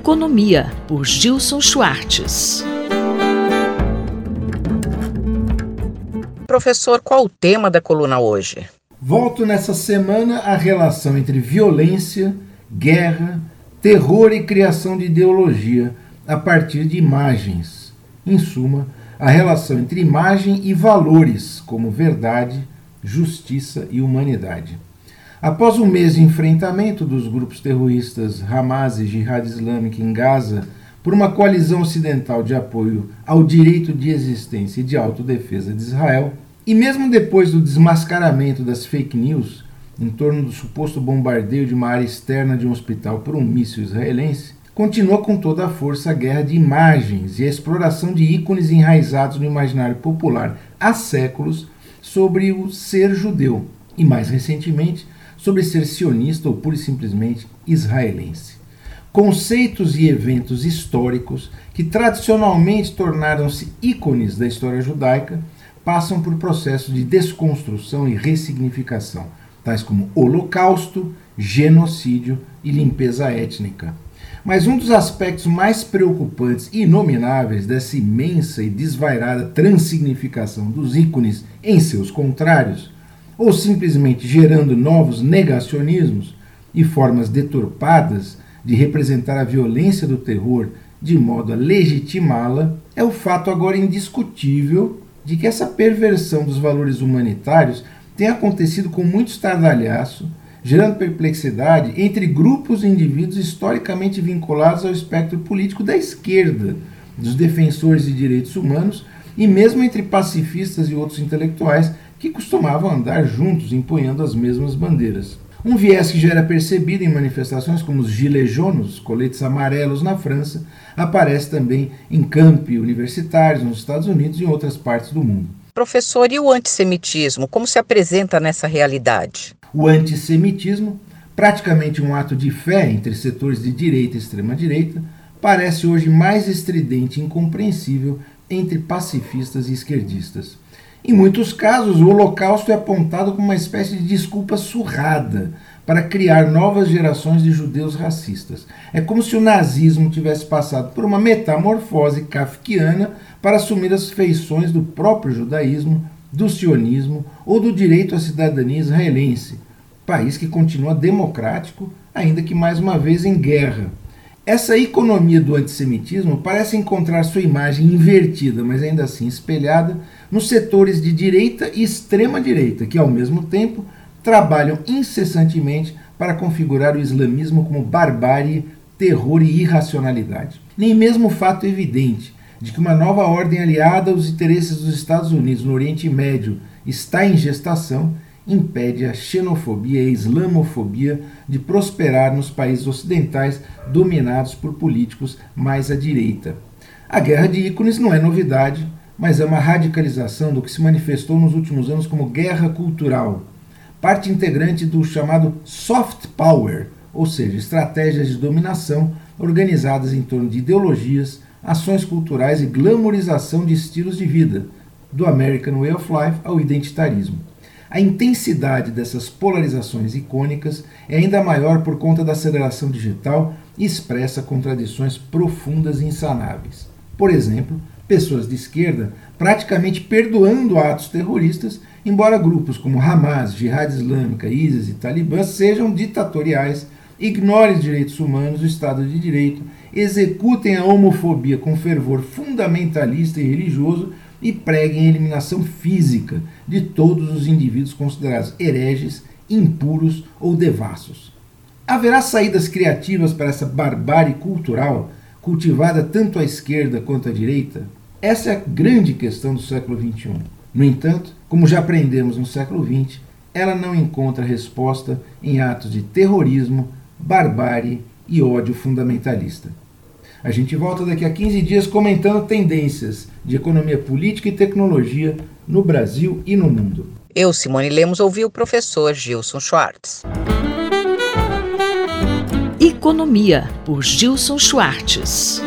Economia, por Gilson Schwartz. Professor, qual o tema da coluna hoje? Volto nessa semana à relação entre violência, guerra, terror e criação de ideologia a partir de imagens. Em suma, a relação entre imagem e valores, como verdade, justiça e humanidade. Após um mês de enfrentamento dos grupos terroristas Hamas e Jihad Islâmica em Gaza por uma coalizão ocidental de apoio ao direito de existência e de autodefesa de Israel, e mesmo depois do desmascaramento das fake news em torno do suposto bombardeio de uma área externa de um hospital por um míssil israelense, continua com toda a força a guerra de imagens e a exploração de ícones enraizados no imaginário popular há séculos sobre o ser judeu. E, mais recentemente, sobre ser sionista ou pura e simplesmente israelense. Conceitos e eventos históricos que tradicionalmente tornaram-se ícones da história judaica passam por processos de desconstrução e ressignificação, tais como holocausto, genocídio e limpeza étnica. Mas um dos aspectos mais preocupantes e inomináveis dessa imensa e desvairada transsignificação dos ícones em seus contrários ou simplesmente gerando novos negacionismos e formas deturpadas de representar a violência do terror de modo a legitimá-la, é o fato agora indiscutível de que essa perversão dos valores humanitários tem acontecido com muito estardalhaço, gerando perplexidade entre grupos e indivíduos historicamente vinculados ao espectro político da esquerda, dos defensores de direitos humanos e mesmo entre pacifistas e outros intelectuais que costumavam andar juntos empunhando as mesmas bandeiras. Um viés que já era percebido em manifestações como os gilets jaunes, coletes amarelos na França, aparece também em campi universitários nos Estados Unidos e em outras partes do mundo. Professor, e o antissemitismo, como se apresenta nessa realidade? O antissemitismo, praticamente um ato de fé entre setores de direita e extrema-direita, parece hoje mais estridente e incompreensível entre pacifistas e esquerdistas. Em muitos casos, o Holocausto é apontado como uma espécie de desculpa surrada para criar novas gerações de judeus racistas. É como se o nazismo tivesse passado por uma metamorfose kafkiana para assumir as feições do próprio judaísmo, do sionismo ou do direito à cidadania israelense, país que continua democrático, ainda que mais uma vez em guerra. Essa economia do antissemitismo parece encontrar sua imagem invertida, mas ainda assim espelhada, nos setores de direita e extrema-direita, que ao mesmo tempo trabalham incessantemente para configurar o islamismo como barbárie, terror e irracionalidade. Nem mesmo o fato evidente de que uma nova ordem aliada aos interesses dos Estados Unidos no Oriente Médio está em gestação impede a xenofobia e a islamofobia de prosperar nos países ocidentais dominados por políticos mais à direita. A guerra de ícones não é novidade, mas é uma radicalização do que se manifestou nos últimos anos como guerra cultural, parte integrante do chamado soft power, ou seja, estratégias de dominação organizadas em torno de ideologias, ações culturais e glamorização de estilos de vida, do American Way of Life ao identitarismo. A intensidade dessas polarizações icônicas é ainda maior por conta da aceleração digital e expressa contradições profundas e insanáveis. Por exemplo, pessoas de esquerda praticamente perdoando atos terroristas, embora grupos como Hamas, Jihad Islâmica, ISIS e Talibã sejam ditatoriais, ignorem os direitos humanos, o Estado de Direito, executem a homofobia com fervor fundamentalista e religioso e preguem a eliminação física de todos os indivíduos considerados hereges, impuros ou devassos. Haverá saídas criativas para essa barbárie cultural cultivada tanto à esquerda quanto à direita? Essa é a grande questão do século XXI. No entanto, como já aprendemos no século XX, ela não encontra resposta em atos de terrorismo, barbárie e ódio fundamentalista. A gente volta daqui a 15 dias comentando tendências de economia política e tecnologia no Brasil e no mundo. Eu, Simone Lemos, ouvi o professor Gilson Schwartz. Economia, por Gilson Schwartz.